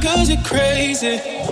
cause you're crazy. Girl, you might still be the one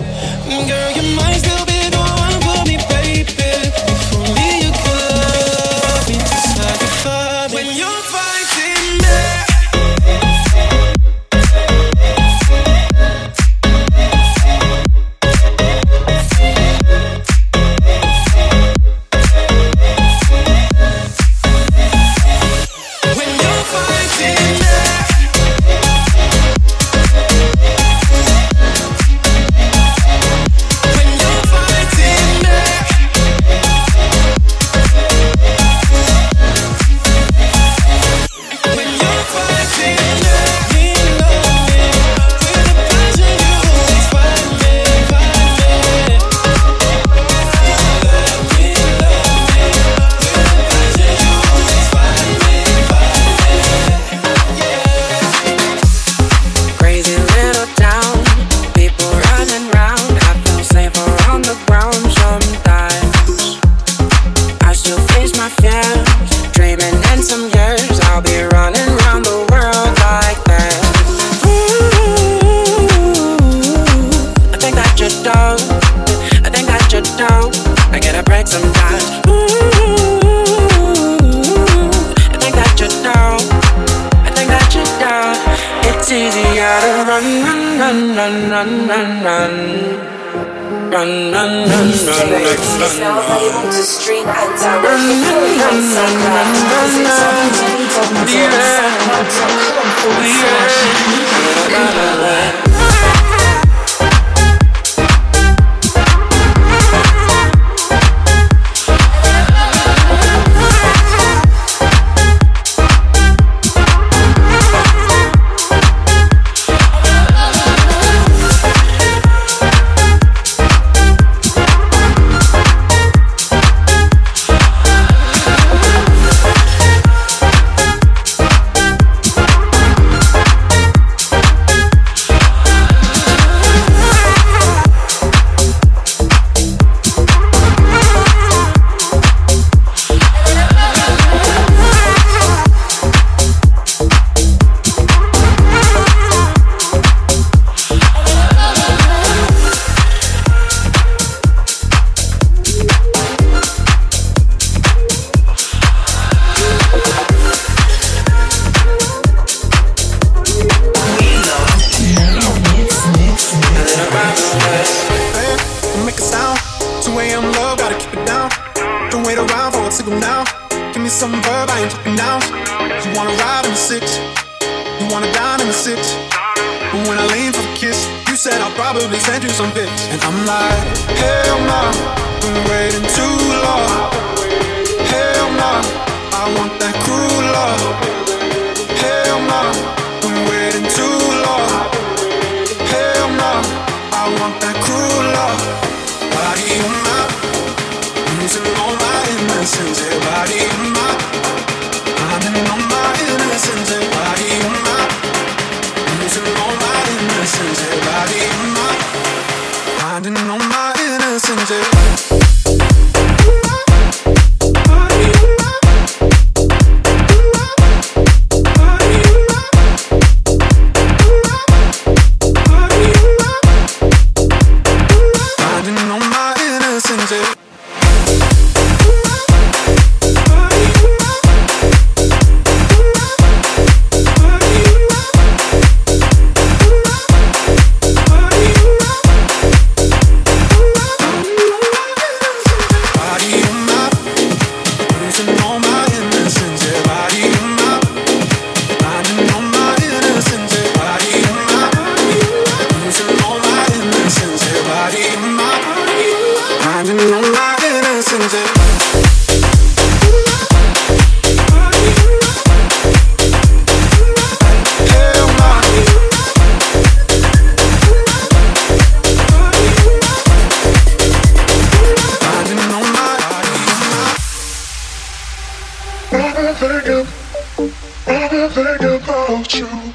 about you,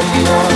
don't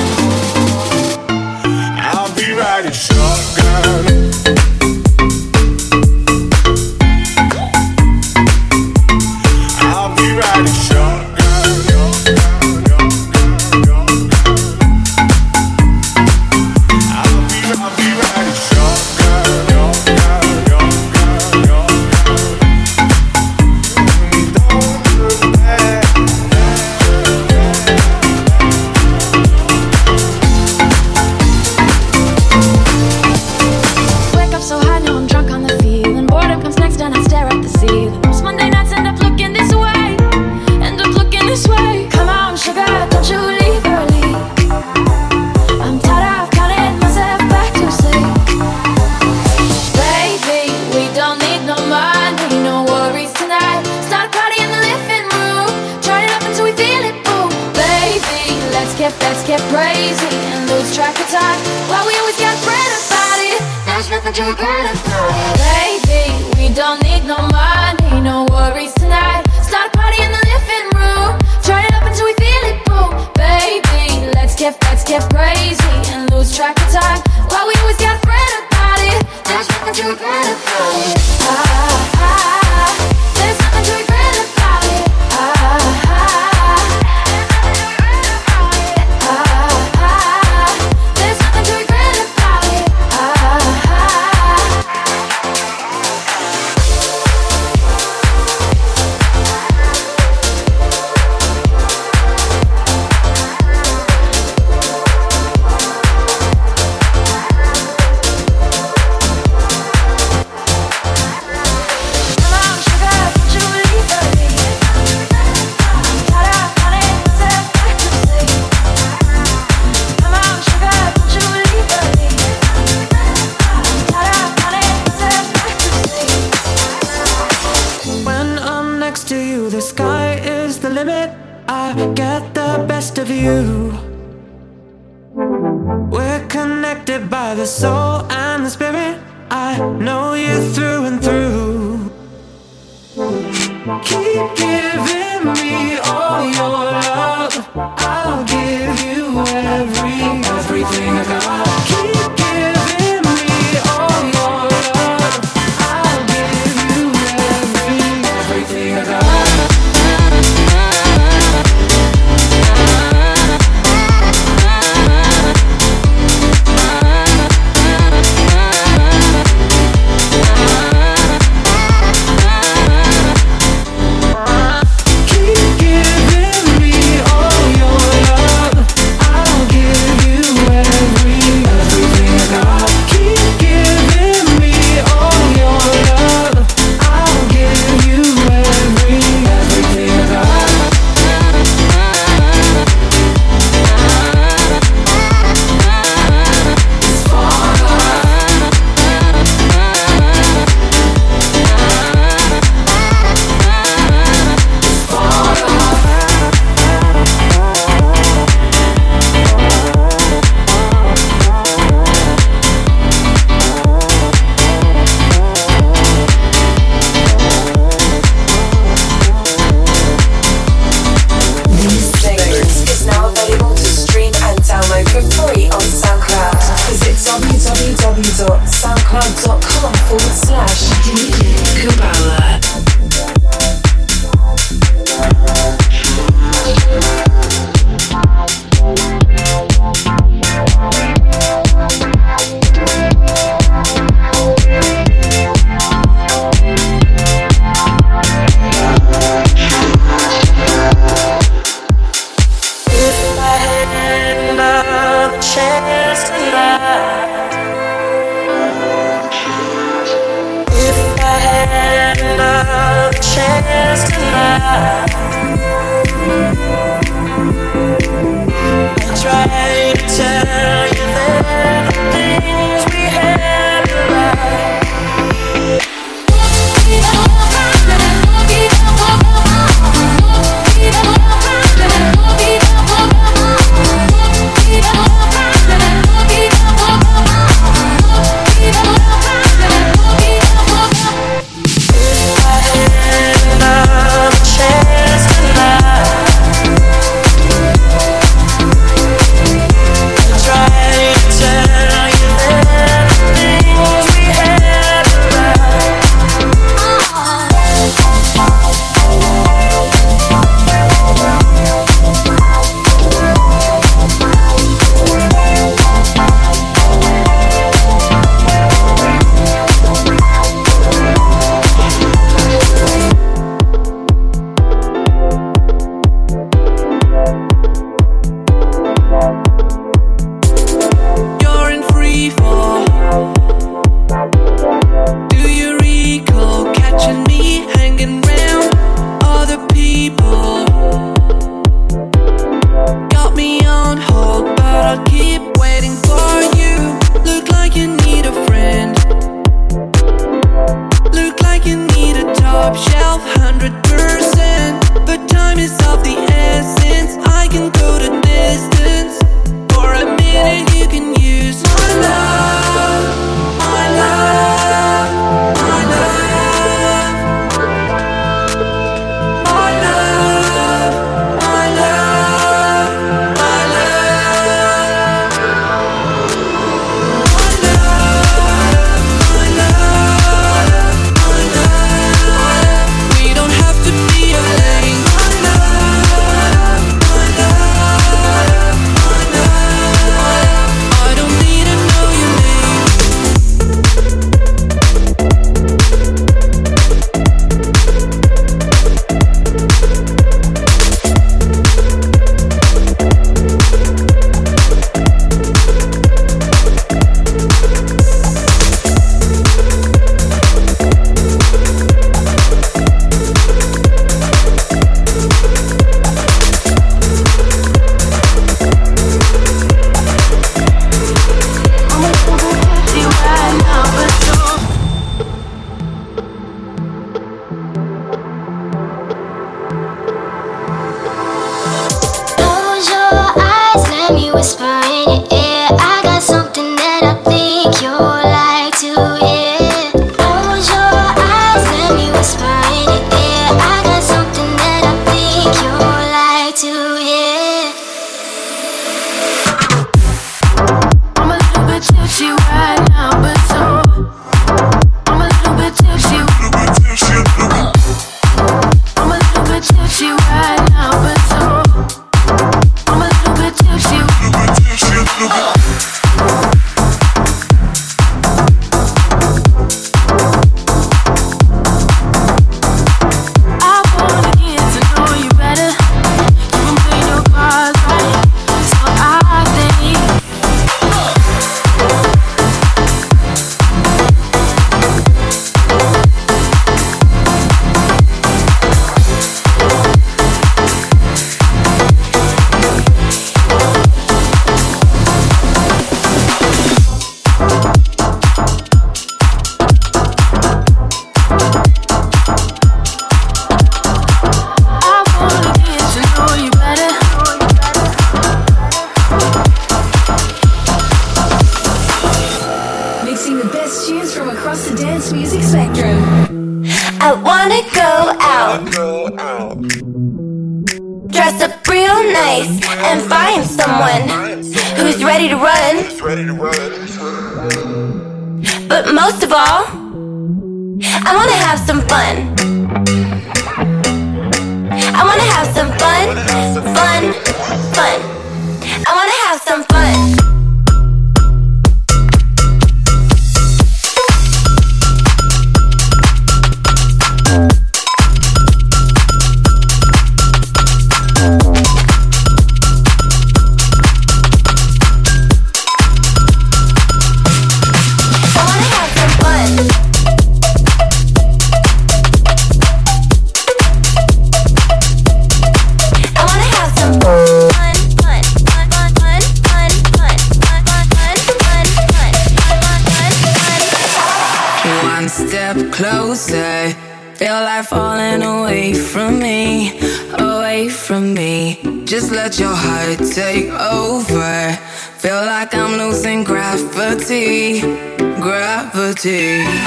Whisper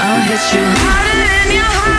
I'll hit you harder than your heart.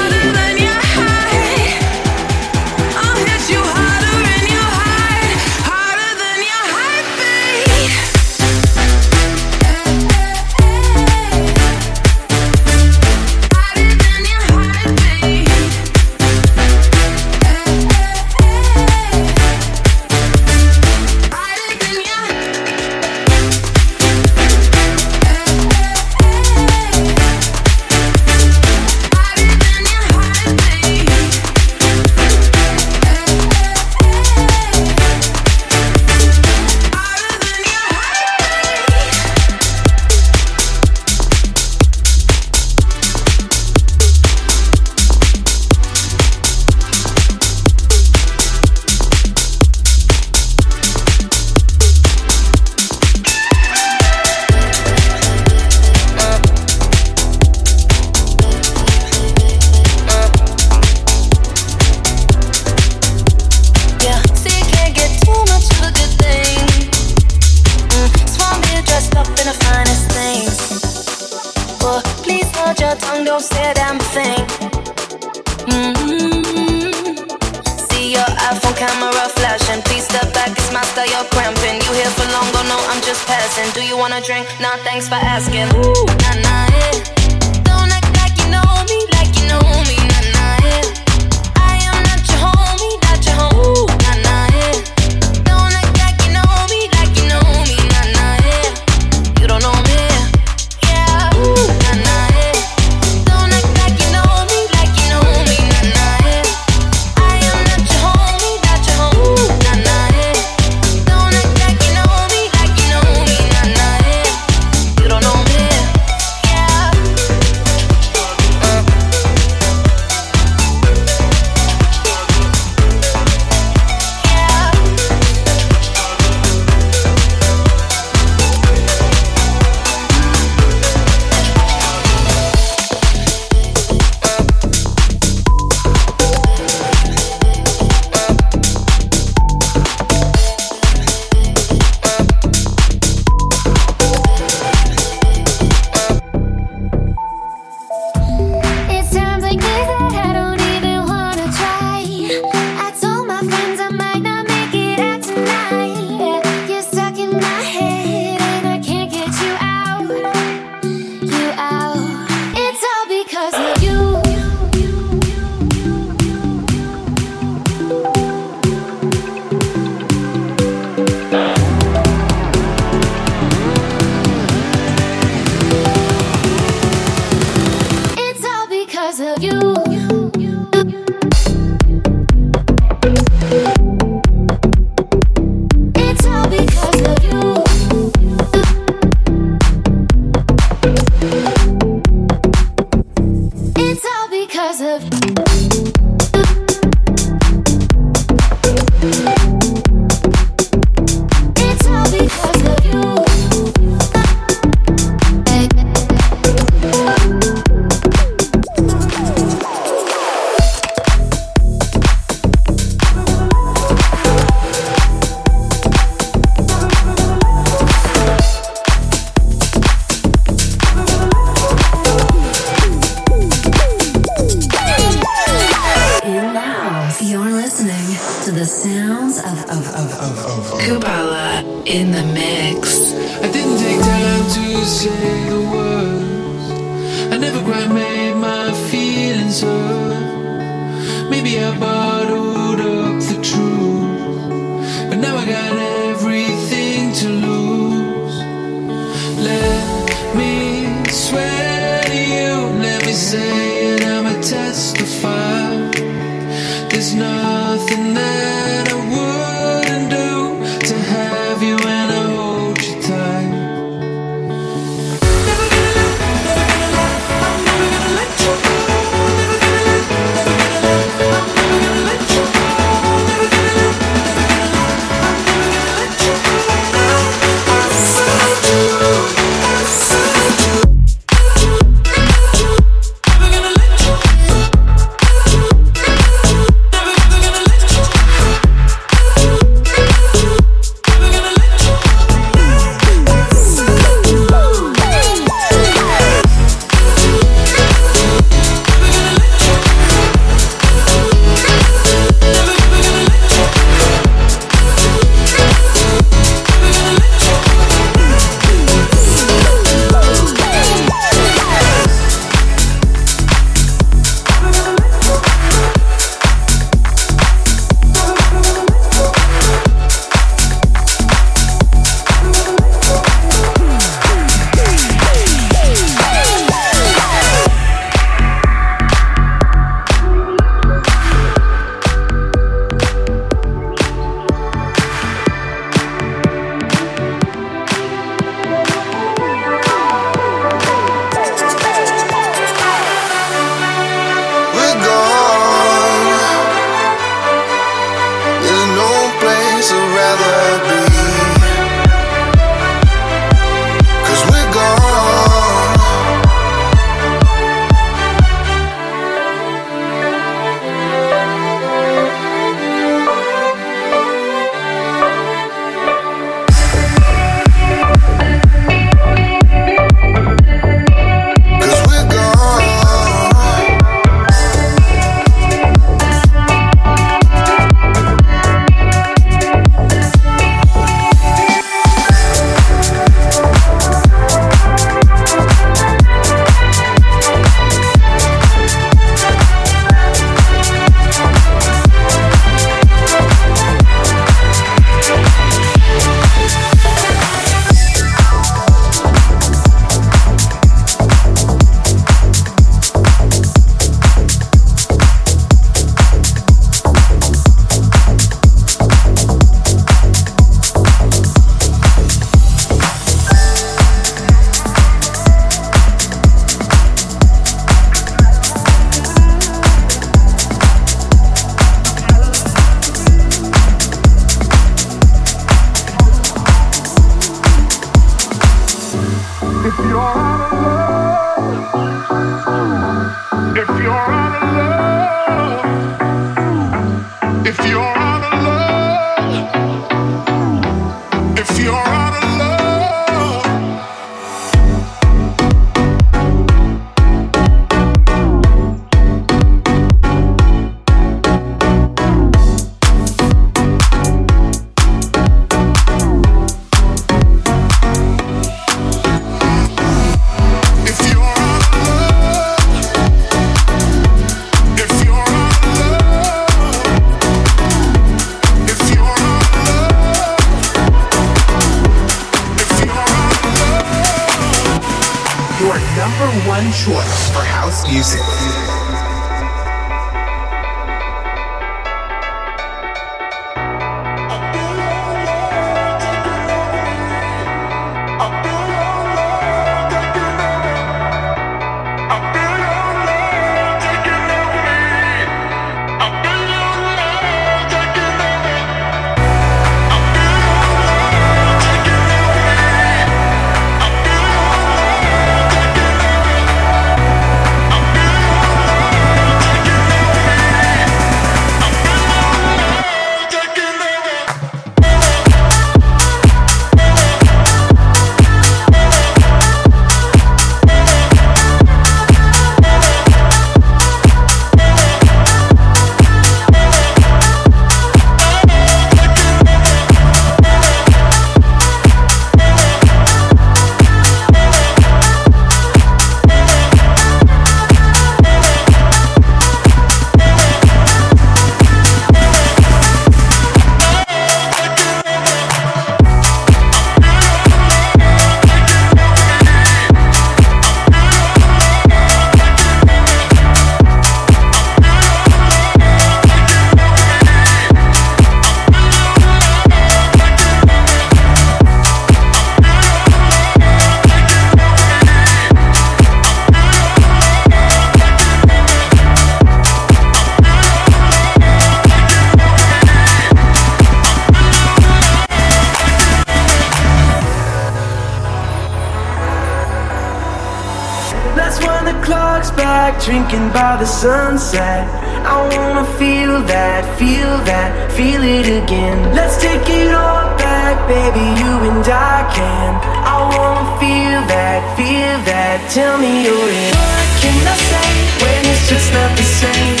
Let's wind the clocks back, drinking by the sunset. I wanna feel that, feel that, feel it again. Let's take it all back, baby, you and I can. I wanna feel that, feel that, tell me you're in. What can I say when it's just not the same?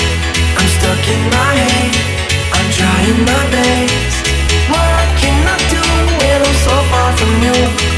I'm stuck in my head, I'm trying my best. What can I do when I'm so far from you?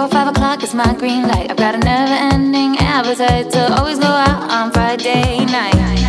Four or five o'clock is my green light. I've got a never ending appetite to always go out on Friday night.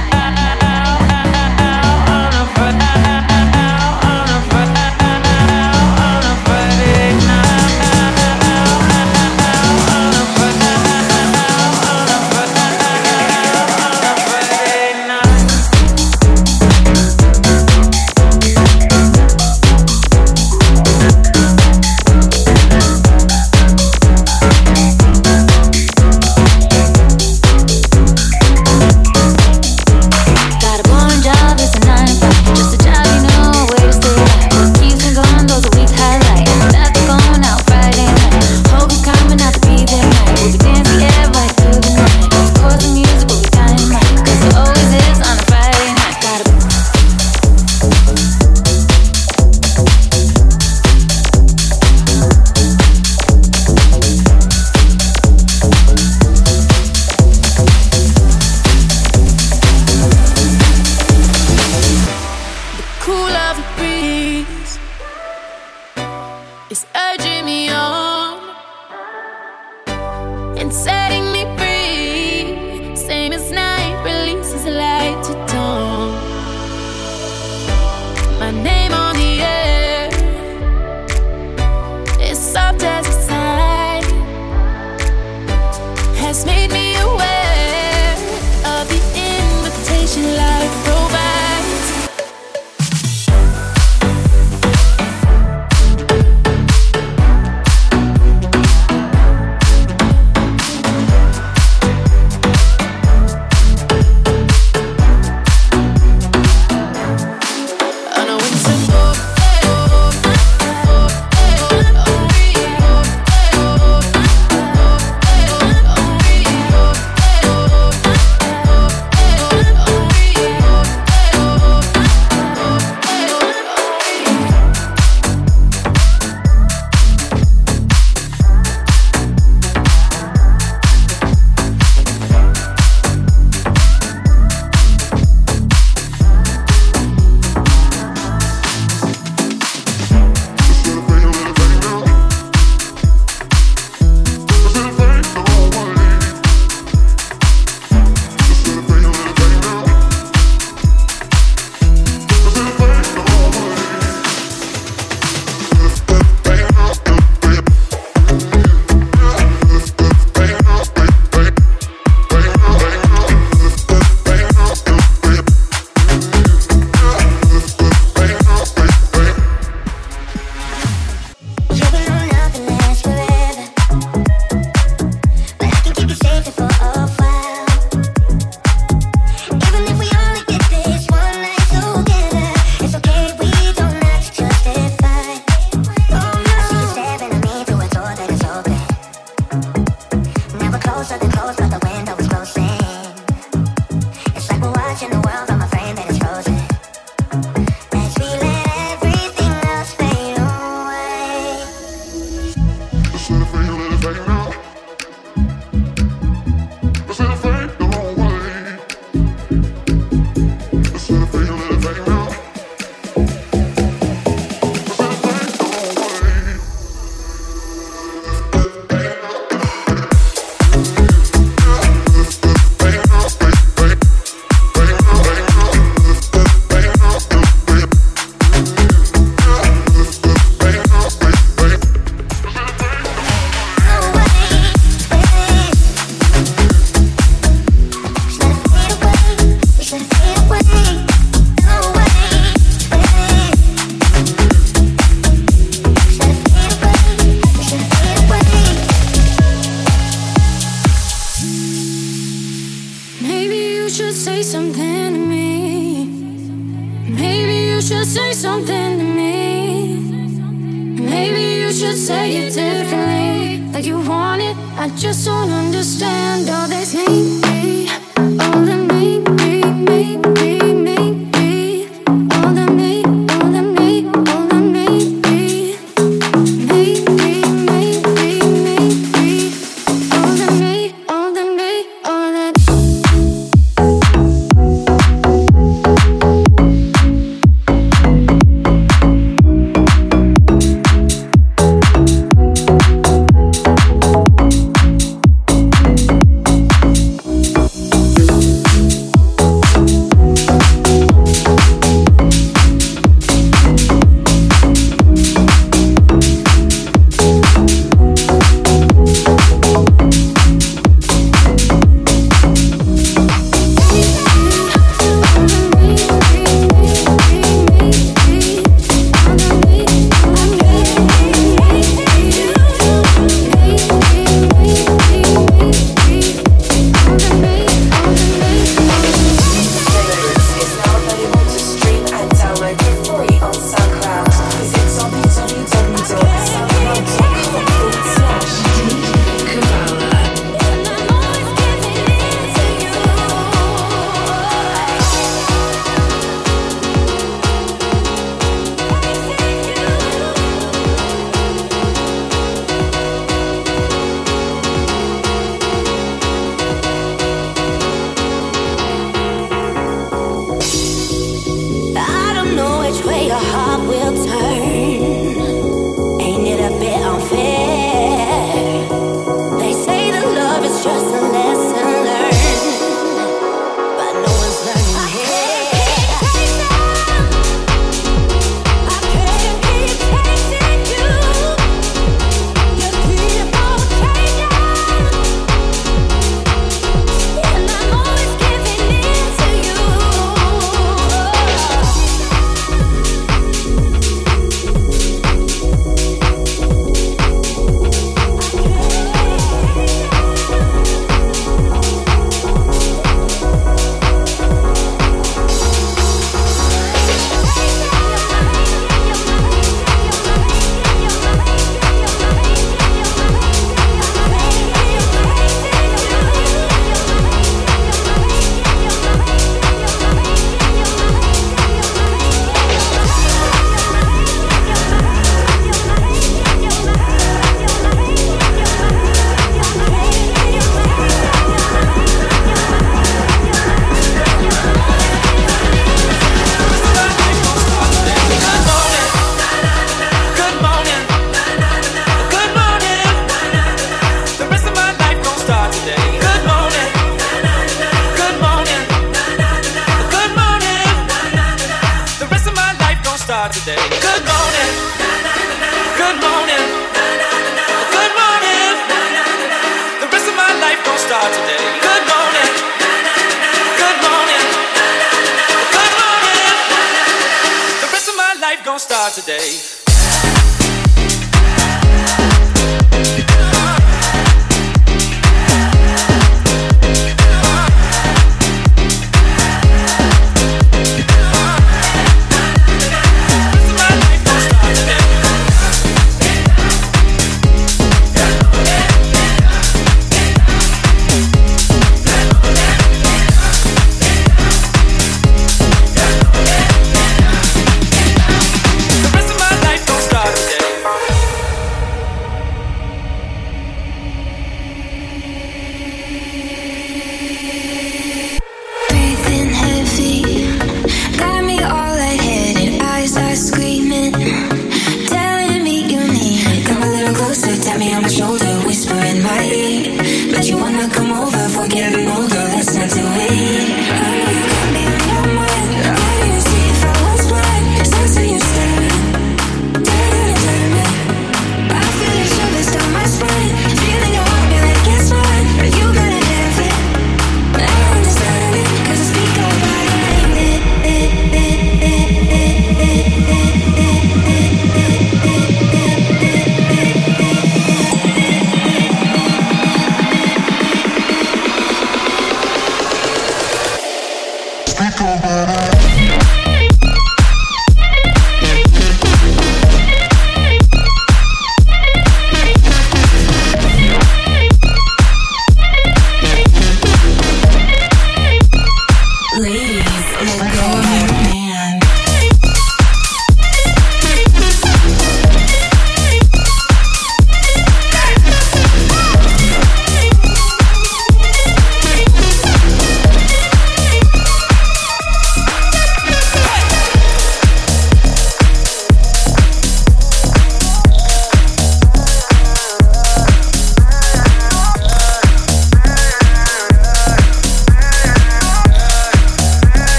Today.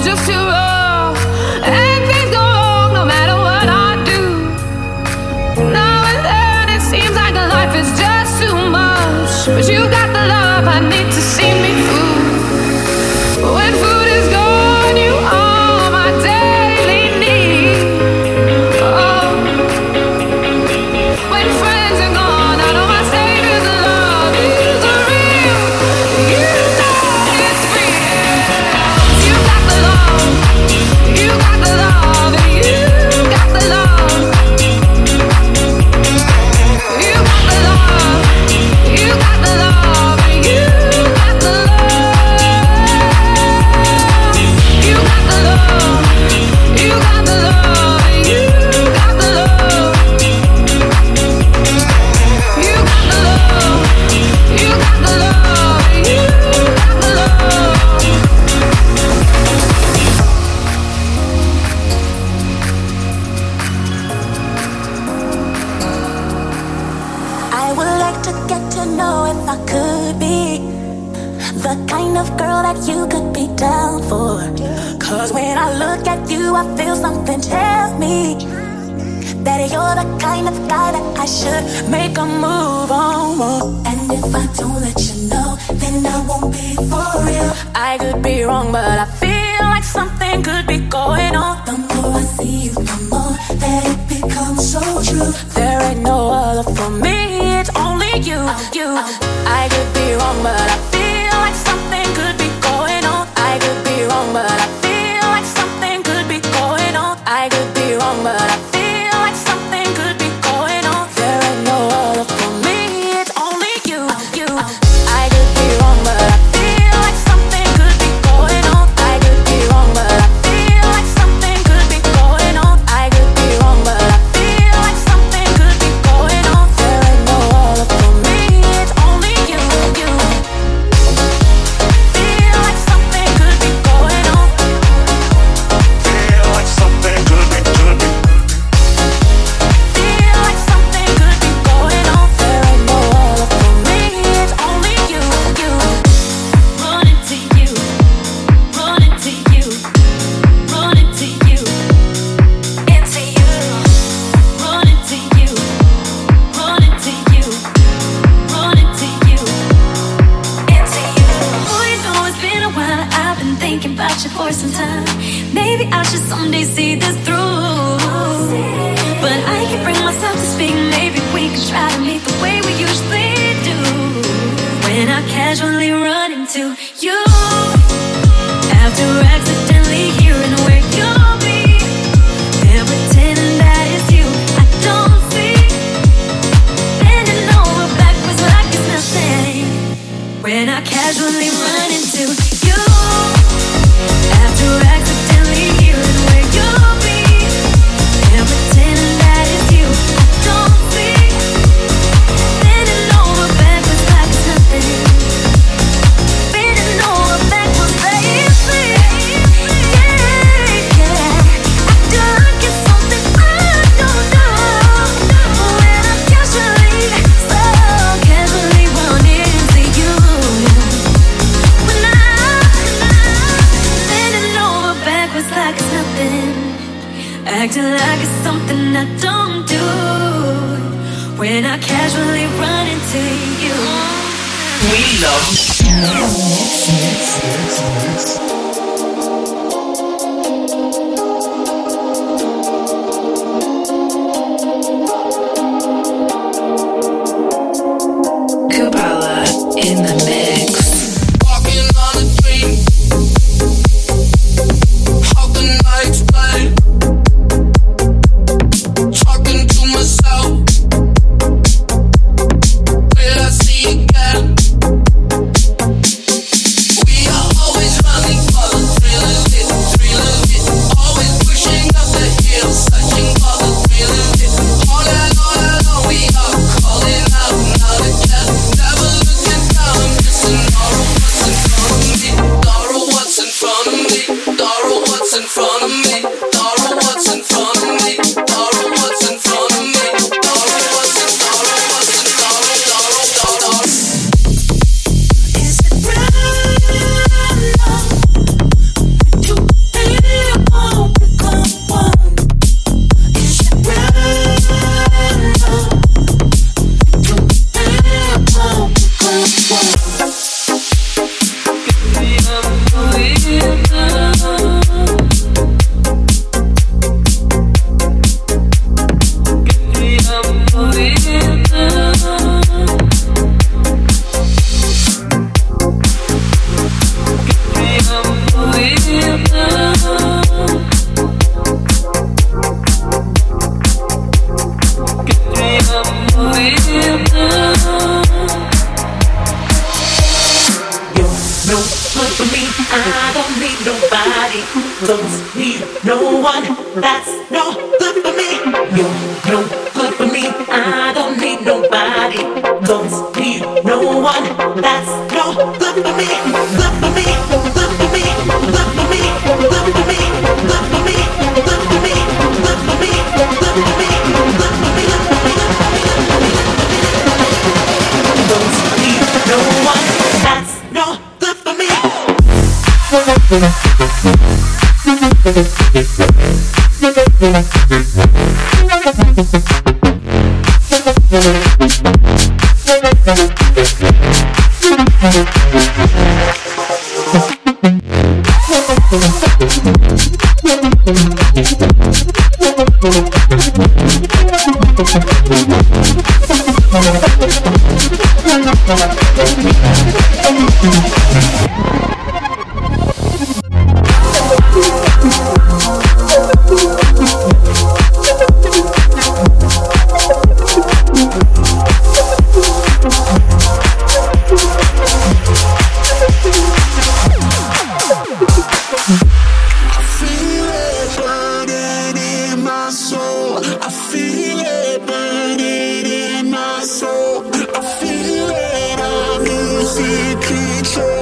Seems the going is just too Tell me that you're the kind of guy that I should make a move on. And if I don't let you know, then I won't be for real. I could be wrong, but I feel like something could be going on. The more I see you, the more that it becomes so true. There ain't no other for me, it's only you. you. I could be wrong, but I soul. I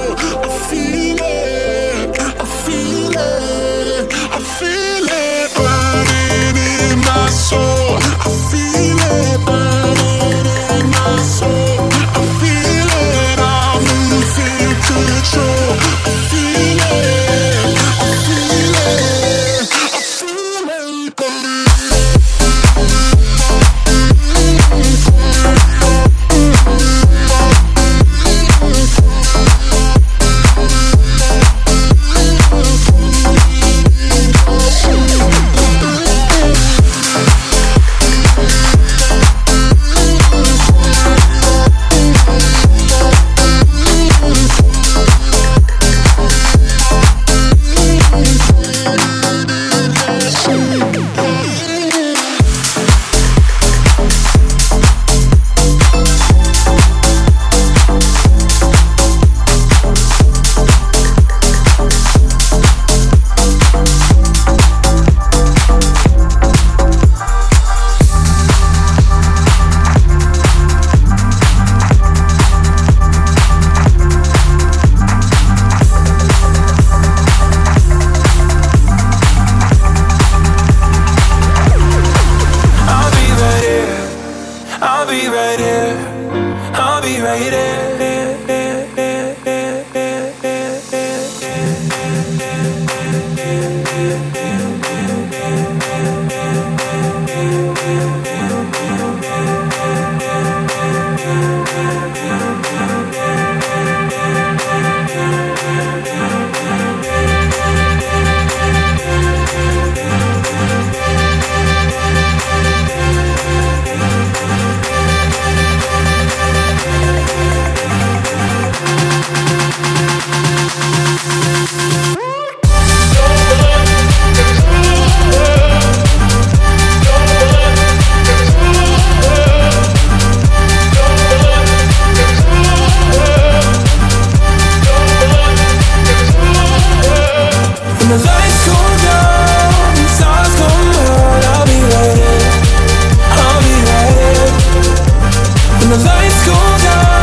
when the lights go down.